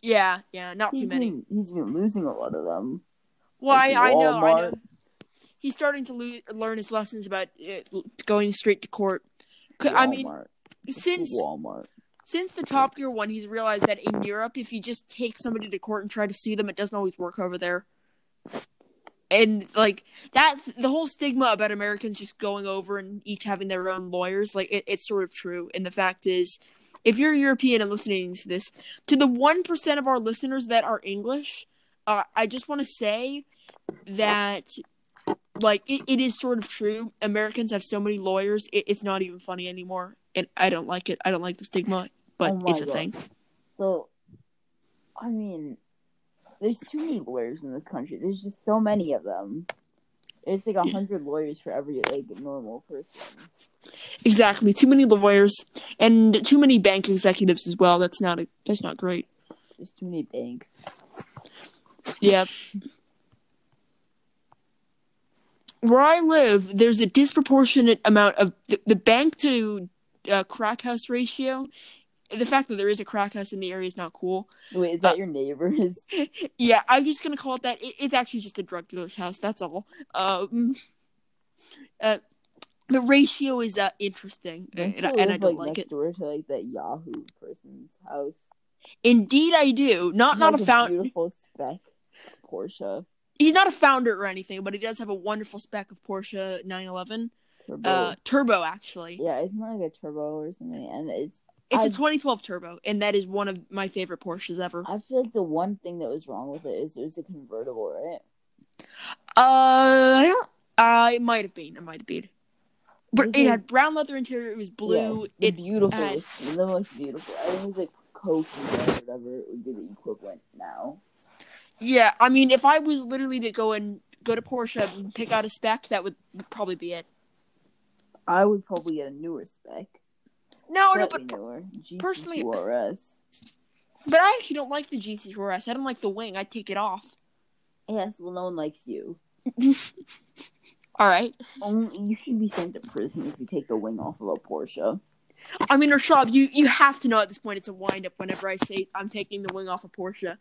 Yeah, yeah, not He's too many. Been, he's been losing a lot of them. Well, I, I know, I know. He's starting to learn his lessons about uh, going straight to court. I mean, since Walmart. since the Top Gear one, he's realized that in Europe, if you just take somebody to court and try to sue them, it doesn't always work over there. And like that's the whole stigma about Americans just going over and each having their own lawyers. Like it, it's sort of true. And the fact is, if you're European and listening to this, to the one percent of our listeners that are English, uh, I just want to say that like it, it is sort of true. Americans have so many lawyers, it, it's not even funny anymore. And I don't like it. I don't like the stigma, but Oh it's a God. thing. So, I mean, there's too many lawyers in this country. There's just so many of them. There's like a hundred lawyers for every like normal person. Exactly. Too many lawyers and too many bank executives as well. That's not a, that's not great. There's too many banks. Yeah. Where I live, there's a disproportionate amount of the, the bank to uh, crack house ratio. The fact that there is a crack house in the area is not cool. Wait, is Uh, that your neighbors? Yeah, I'm just gonna call it that. It, it's actually just a drug dealer's house. That's all. Um, uh, the ratio is uh, interesting, Don't and, I- and I don't like, like next it. door to like that Yahoo person's house. Indeed, I do. Not not a found. beautiful spec Porsche He's not a founder or anything, but he does have a wonderful spec of Porsche 911 turbo. uh, turbo. Actually, yeah, it's not like a turbo or something? And it's it's a I- 2012 turbo, and that is one of my favorite Porsches ever. I feel like the one thing that was wrong with it is it was a convertible, right? Uh, I don't. Uh, it might have been. It might have been. But it had brown leather interior. It was blue. Yes, it beautiful, had- was the most beautiful. I think it was like Coke or whatever it would be the equivalent now. Yeah, I mean, if I was literally to go and go to Porsche and pick out a spec, that would probably be it. I would probably get a newer spec. No, no, slightly but newer. GT2 personally- RS. but I actually don't like the GT4S. I don't like the wing. I'd take it off. Yes, well, no one likes you. All right. You should be sent to prison if you take the wing off of a Porsche. I mean, Rashad, you you have to know at this point it's a wind up. Whenever I say I'm taking the wing off a Porsche,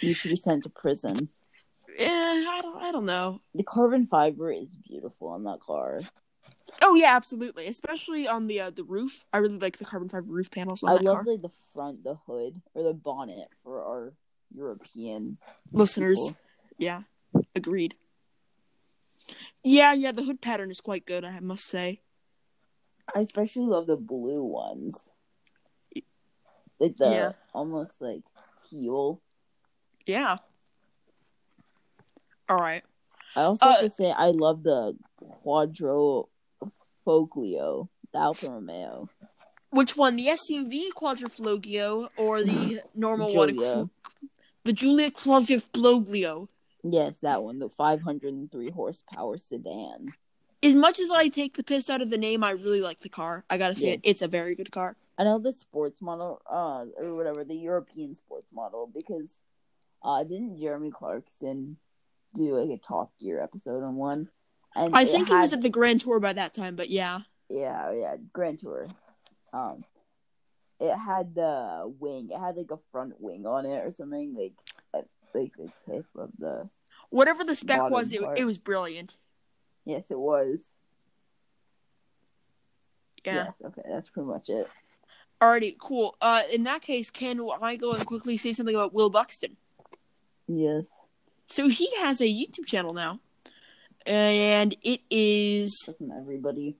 You should be sent to prison. Yeah, I don't I don't know. The carbon fiber is beautiful on that car. Oh yeah, absolutely. Especially on the uh, the roof. I really like the carbon fiber roof panels on I that love car. like the front, the hood, or the bonnet for our European Listeners, people. yeah, agreed. Yeah, yeah, the hood pattern is quite good. I must say. I especially love the blue ones. Like the Yeah. almost like teal. Yeah. All right. I also Uh, have to say I love the Quadro Foglio, the Alfa Romeo. Which one, the SUV Quadrifoglio or the normal one? The Giulia Quadrifoglio. Yes, that one, the 503 horsepower sedan. As much as I take the piss out of the name, I really like the car. I gotta say Yes. it. It's a very good car. I know the sports model, uh, or whatever, the European sports model, because uh, didn't Jeremy Clarkson do like a Top Gear episode on one? And I think he was at the Grand Tour by that time, but yeah. yeah, yeah, Grand Tour. Um, it had the wing. It had like a front wing on it or something, like like the tip of the. Whatever the spec was, it, it was brilliant. Yes, it was. Yeah. Yes. Okay, that's pretty much it. Alrighty, cool. Uh, in that case, can I go and quickly say something about Will Buxton? Yes. So he has a YouTube channel now, and it is Doesn't everybody?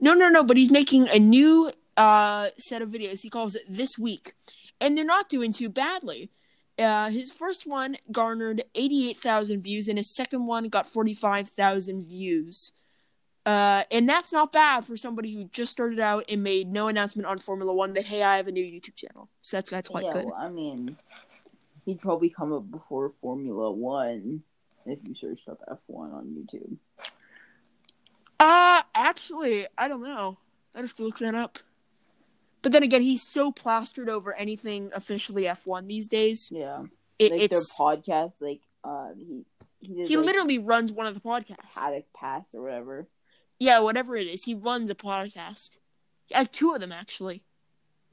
no, no, no. But he's making a new uh set of videos. He calls it this week, and they're not doing too badly. Uh, his first one garnered eighty-eight thousand views, and his second one got forty-five thousand views. Uh, and that's not bad for somebody who just started out and made no announcement on Formula One that hey, I have a new YouTube channel. So that's that's quite yeah. good. Well, I mean, he'd probably come up before Formula One if you searched up F one on YouTube. Uh, actually, I don't know. I have to look that up. But then again, he's so plastered over anything officially F1 these days. Yeah. It, like their podcast, like uh, he he did he like, literally runs one of the podcasts. paddock pass or whatever. Yeah, whatever it is, he runs a podcast. Yeah, two of them actually.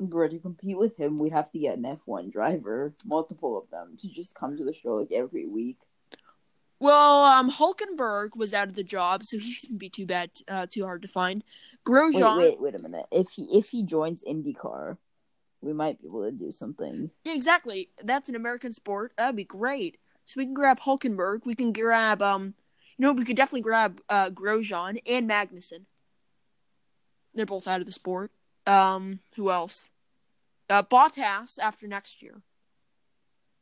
Bro, to compete with him, we'd have to get an F one driver, multiple of them, to just come to the show like every week. Well, um, Hulkenberg was out of the job, so he shouldn't be too bad, uh, too hard to find. Grosjean, Wait, wait, wait a minute. If he if he joins IndyCar, we might be able to do something. yeah, exactly. That's an American sport. That'd be great. So we can grab Hulkenberg. We can grab, um, you know, we could definitely grab uh, Grosjean and Magnussen. They're both out of the sport. Um, who else? Uh, Bottas after next year.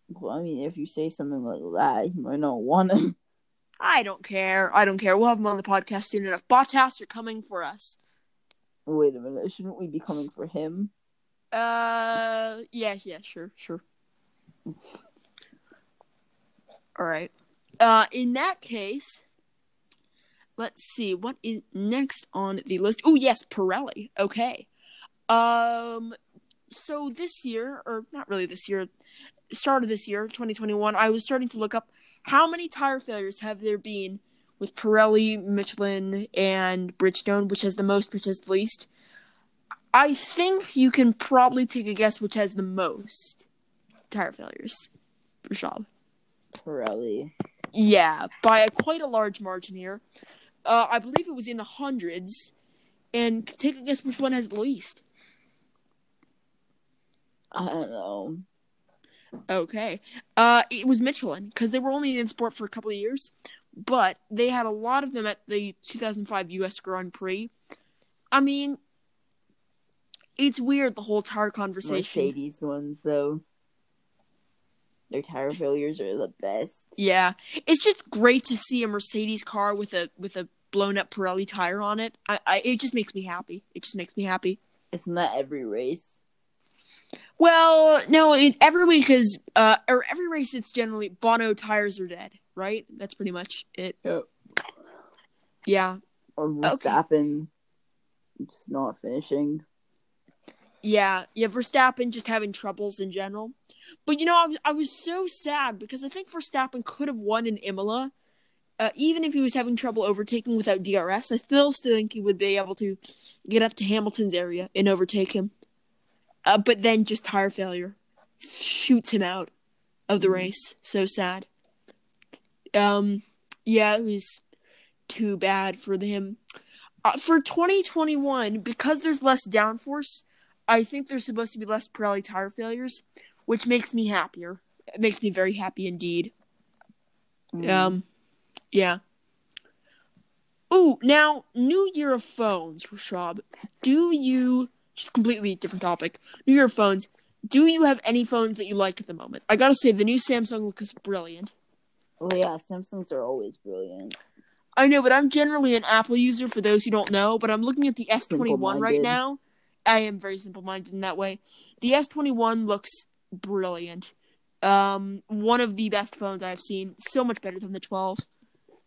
Well, I mean, if you say something like that, he might not want to. I don't care. I don't care. We'll have him on the podcast soon enough. Bottas are coming for us. Wait a minute, shouldn't we be coming for him? Uh, yeah, yeah, sure, sure. All right. Uh, in that case, let's see what is next on the list. Oh, yes, Pirelli. Okay. Um, so this year, or not really this year, start of this year, 2021, I was starting to look up how many tire failures have there been with Pirelli, Michelin, and Bridgestone, which has the most, which has the least. I think you can probably take a guess which has the most tire failures. Rashad. Pirelli. Yeah, by a, quite a large margin here. Uh, I believe it was in the hundreds. And take a guess which one has the least. I don't know. Okay. Uh, it was Michelin because they were only in sport for a couple of years, but they had a lot of them at the 2005 U.S. Grand Prix. I mean, it's weird the whole tire conversation. Mercedes ones though. Their tire failures are the best. Yeah, it's just great to see a Mercedes car with a with a blown up Pirelli tire on it. I, I it just makes me happy. It just makes me happy. Isn't that every race? Well, no, it, every week is uh or every race it's generally Bono tires are dead, right? That's pretty much it. Yep. Yeah. Or Okay. Verstappen just not finishing. Yeah, yeah, Verstappen just having troubles in general. But you know, I was I was so sad because I think Verstappen could have won in Imola. Uh, even if he was having trouble overtaking without DRS, I still still think he would be able to get up to Hamilton's area and overtake him. Uh, but then just tire failure shoots him out of the race. So sad. Um, yeah, it was too bad for him. Uh, for 2021, because there's less downforce, I think there's supposed to be less Pirelli tire failures, which makes me happier. It makes me very happy indeed. Mm. Um, yeah. Ooh, now new year of phones, Rashab. Do you just completely different topic? New year of phones. Do you have any phones that you like at the moment? I gotta say, the new Samsung looks brilliant. Well, yeah, Samsungs are always brilliant. I know, but I'm generally an Apple user for those who don't know, but I'm looking at the S21 right now. I am very simple minded in that way. The S21 looks brilliant. Um, one of the best phones I've seen. So much better than the 12.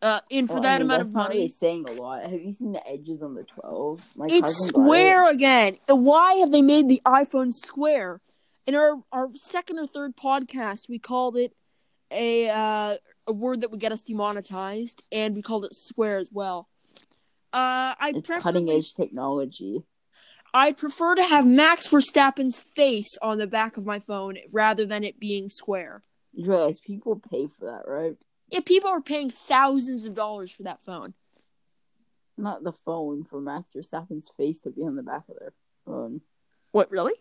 Uh, and for I that mean, amount of money, really saying a lot. Have you seen the edges on the 12? My it's square it. again. Why have they made the iPhone square? In our our second or third podcast, we called it a uh, a word that would get us demonetized, and we called it square as well. Uh, I It's cutting edge technology. I'd prefer to have Max Verstappen's face on the back of my phone rather than it being square. You realize people pay for that, right? Yeah, people are paying thousands of dollars for that phone. Not the phone for Max Verstappen's face to be on the back of their phone. What, really?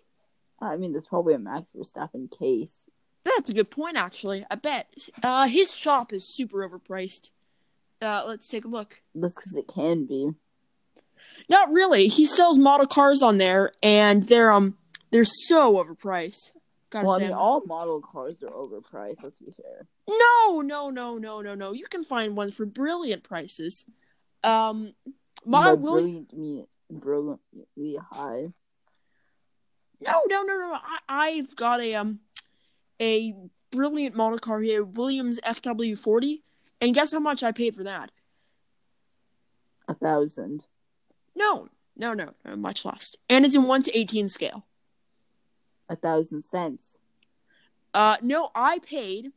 I mean, there's probably a Max Verstappen case. That's a good point, actually. I bet. Uh, his shop is super overpriced. Uh, let's take a look. That's because it can be. Not really. He sells model cars on there, and they're um they're so overpriced. Gotta Well, I mean, all model cars are overpriced. Let's be fair. no, no, no, no, no, no. You can find ones for brilliant prices. Um, my By Will. brilliant, brilliantly high. No, no, no, no. I, I've got a um a brilliant model car here, Williams FW40, and guess how much I paid for that? A thousand. No, no, no, no much less. And it's in one to eighteen scale. A thousand cents. Uh, no, I paid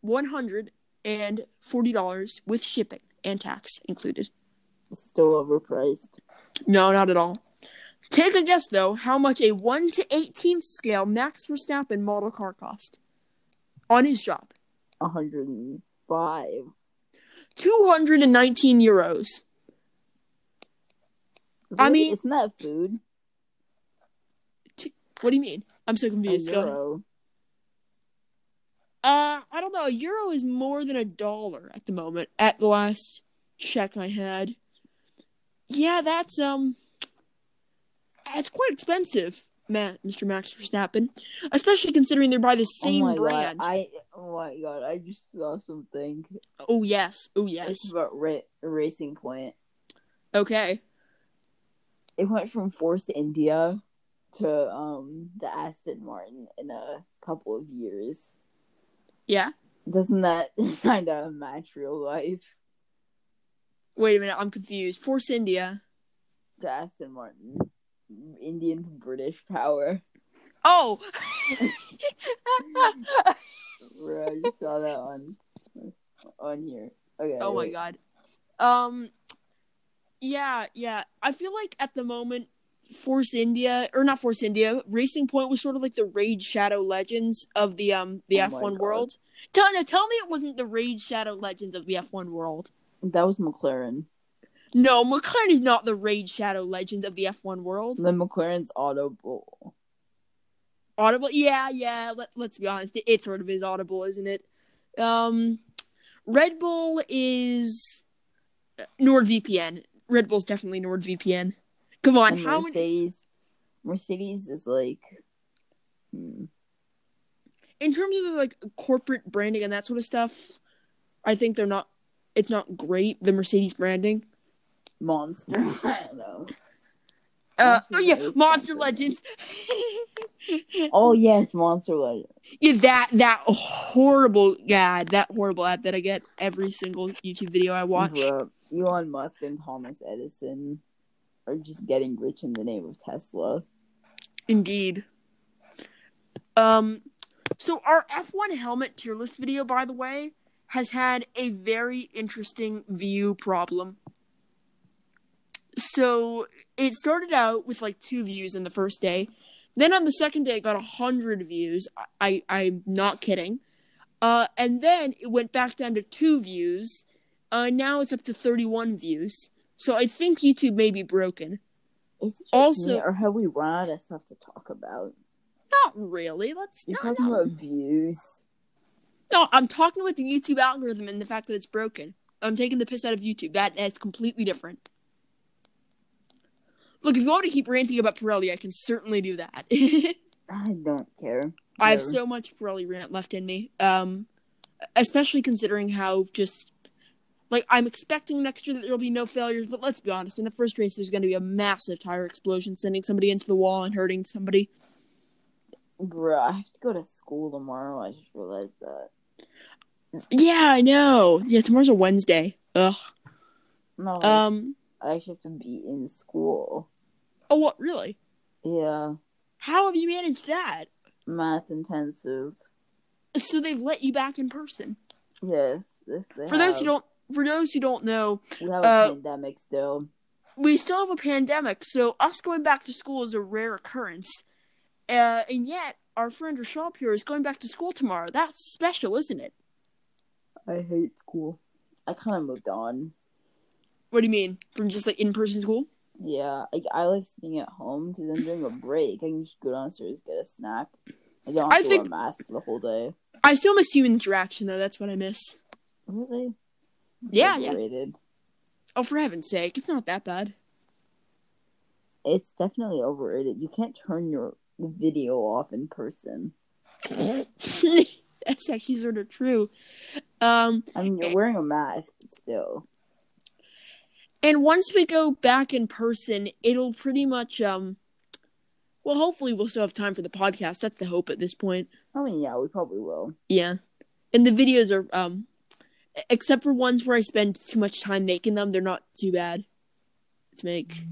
one hundred and forty dollars with shipping and tax included. Still overpriced. No, not at all. Take a guess though, how much a one to eighteen scale Max Verstappen model car cost on his shop? Hundred and five. Two hundred and nineteen euros. I mean- isn't that food? What do you mean? I'm so A confused. Ahead. euro. Uh, I don't know. A euro is more than a dollar at the moment. At the last check I had. Yeah, that's um, that's quite expensive, Matt, Mr. Max Verstappen, especially considering they're by the same oh my brand. god! I oh my god! I just saw something. Oh yes, oh It's yes. about ra- Racing Point. Okay. It went from Force India to um the Aston Martin in a couple of years. Yeah. Doesn't that kind of match real life? Wait a minute. I'm confused. Force India. To Aston Martin, Indian British power. Oh. Bro, I just saw that on on here. Okay. Oh my god. Um yeah, yeah. I feel like at the moment Force India or not Force India, Racing Point was sort of like the Raid Shadow Legends of the um the Oh F1 world. Tell no, tell me it wasn't the Raid Shadow Legends of the F1 world. That was McLaren. No, McLaren is not the Raid Shadow Legends of the F1 world. The McLaren's Audible. Audible, yeah, yeah. Let, let's be honest, it, it sort of is Audible, isn't it? Um, Red Bull is uh, NordVPN. Red Bull's definitely NordVPN. Come on, And how many? Mercedes. Mercedes is like. Hmm. In terms of like corporate branding and that sort of stuff, I think they're not. It's not great. The Mercedes branding. Monster. I don't know. Uh, oh yeah. Monster Legends. Oh yes, Monster Legends. yeah, that that horrible, yeah, that horrible ad that I get every single YouTube video I watch. Elon Musk and Thomas Edison are just getting rich in the name of Tesla. Indeed. Um, so our F1 helmet tier list video, by the way, has had a very interesting view problem. So it started out with like two views in the first day. Then on the second day, it got a hundred views. I, I I'm not kidding. Uh, and then it went back down to two views. Uh, now it's up to thirty-one views. So I think YouTube may be broken. Is Also- me, or have we run out of stuff to talk about? Not really. Let's You're no, talking no. about views. No, I'm talking about the YouTube algorithm and the fact that it's broken. I'm taking the piss out of YouTube. That is completely different. Look, if you want to keep ranting about Pirelli, I can certainly do that. I don't care. I have so much Pirelli rant left in me. Um, especially considering how just like I'm expecting next year that there'll be no failures, but let's be honest, in the first race there's going to be a massive tire explosion, sending somebody into the wall and hurting somebody. Bruh, I have to go to school tomorrow. I just realized that. Yeah, I know. Yeah, tomorrow's a Wednesday. Ugh. No, Um. I actually have to be in school. Oh, what? Really? Yeah, How have you managed that? math intensive. So they've let you back in person. Yes, they For those who don't, for those who don't know, we have a uh, pandemic still. we still have a pandemic, so us going back to school is a rare occurrence. Uh, and yet, our friend Rashab here is going back to school tomorrow. That's special, isn't it? I hate school. I kind of moved on. What do you mean? From just like in person school? Yeah, like I like sitting at home because I'm during a break I can just go downstairs get a snack. I don't have I to think- wear a mask the whole day. I still miss human interaction, though. That's what I miss. Really? Yeah, yeah. Oh, for heaven's sake, it's not that bad. It's definitely overrated. You can't turn your video off in person. That's actually sort of true. Um, I mean, you're wearing a mask still. And once we go back in person, it'll pretty much um, well, hopefully we'll still have time for the podcast. That's the hope at this point. I mean, yeah, we probably will. Yeah, and the videos are um, except for ones where I spend too much time making them, they're not too bad to make.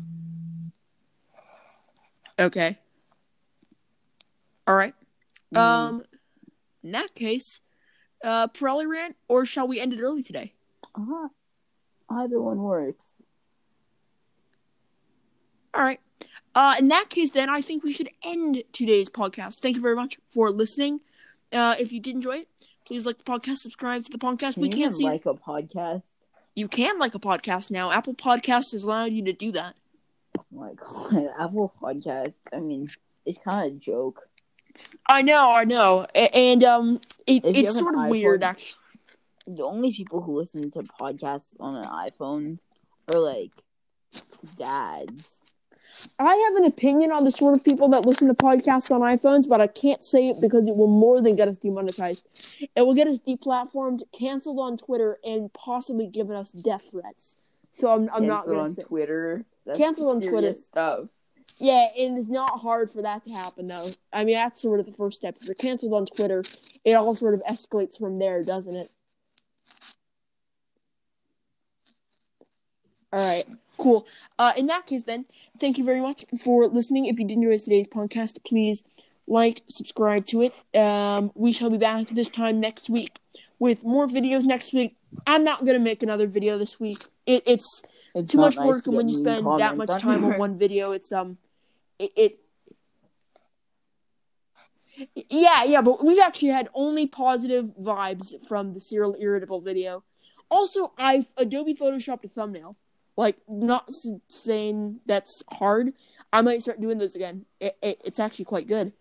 Okay. All right. Mm, Um, in that case, uh, Pirelli rant, or shall we end it early today? uh-huh. Either one works. All right. Uh, in that case, then I think we should end today's podcast. Thank you very much for listening. Uh, if you did enjoy it, please like the podcast, subscribe to the podcast. Can we can't see like a podcast? you can like a podcast now. Apple Podcast has allowed you to do that. Oh my god, Apple Podcast. I mean, it's kind of a joke. I know, I know, and um, it, it's sort of iPhone- weird, actually. The only people who listen to podcasts on an iPhone are like dads. I have an opinion on the sort of people that listen to podcasts on iPhones, but I can't say it because it will more than get us demonetized. It will get us deplatformed, canceled on Twitter, and possibly given us death threats. So I'm, I'm not going on to say. Twitter. That's Cancel on Twitter. stuff. Yeah, and it is not hard for that to happen, though. I mean, that's sort of the first step. If you're canceled on Twitter, it all sort of escalates from there, doesn't it? All right, cool. Uh, in that case, then, thank you very much for listening. If you did enjoy today's podcast, please like, subscribe to it. Um, we shall be back this time next week with more videos next week. I'm not gonna make another video this week. It, it's It's too much nice work, and when you spend that much time on one video, it's um, it, it. Yeah, yeah, but we've actually had only positive vibes from the Cyril Abiteboul video. Also, I've Adobe Photoshopped a thumbnail. Like, not saying that's hard. I might start doing those again. It, it, it's actually quite good.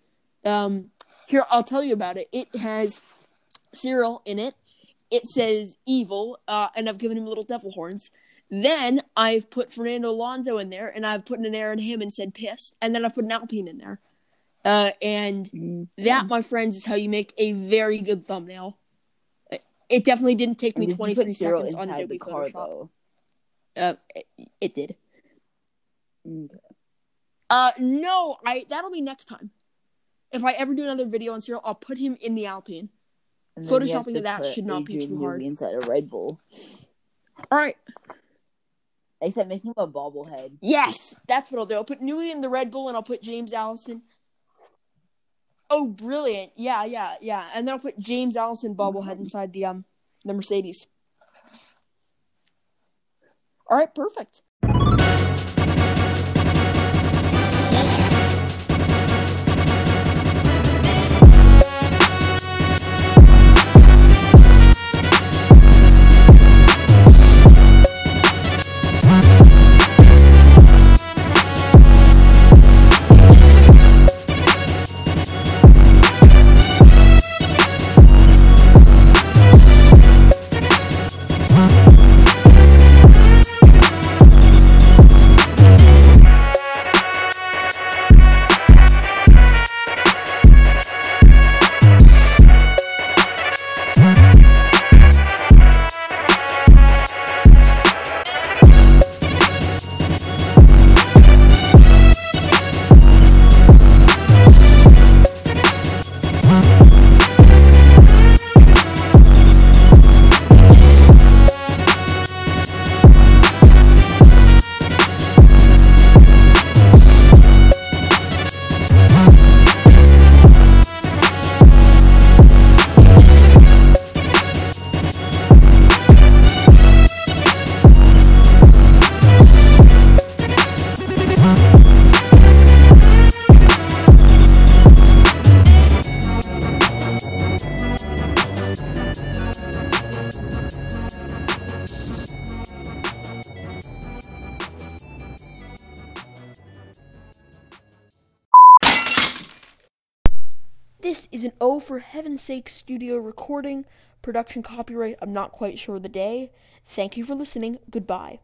Um, here I'll tell you about it. It has Cyril in it. It says evil, uh, and I've given him little devil horns. Then I've put Fernando Alonso in there, and I've put an arrow in him and said pissed, and then I've put an Alpine in there. Uh, and Mm. that, my friends, is how you make a very good thumbnail. It- It definitely didn't take me And did you 23 put Cyril seconds on Adobe the car, Photoshop. though? Uh, it, it did. Uh, no, I that'll be next time. If I ever do another video on Cyril, I'll put him in the Alpine. And then you have Photoshopping of that should not be too hard. Inside a Red Bull. All right. Except make him a bobblehead. Yes, that's what I'll do. I'll put Newey in the Red Bull, and I'll put James Allison. Oh, brilliant! Yeah, yeah, yeah. And then I'll put James Allison bobblehead inside the um the Mercedes. All right, perfect. Oh for Heaven's Sake studio recording. Production copyright, I'm not quite sure the day. Thank you for listening. Goodbye.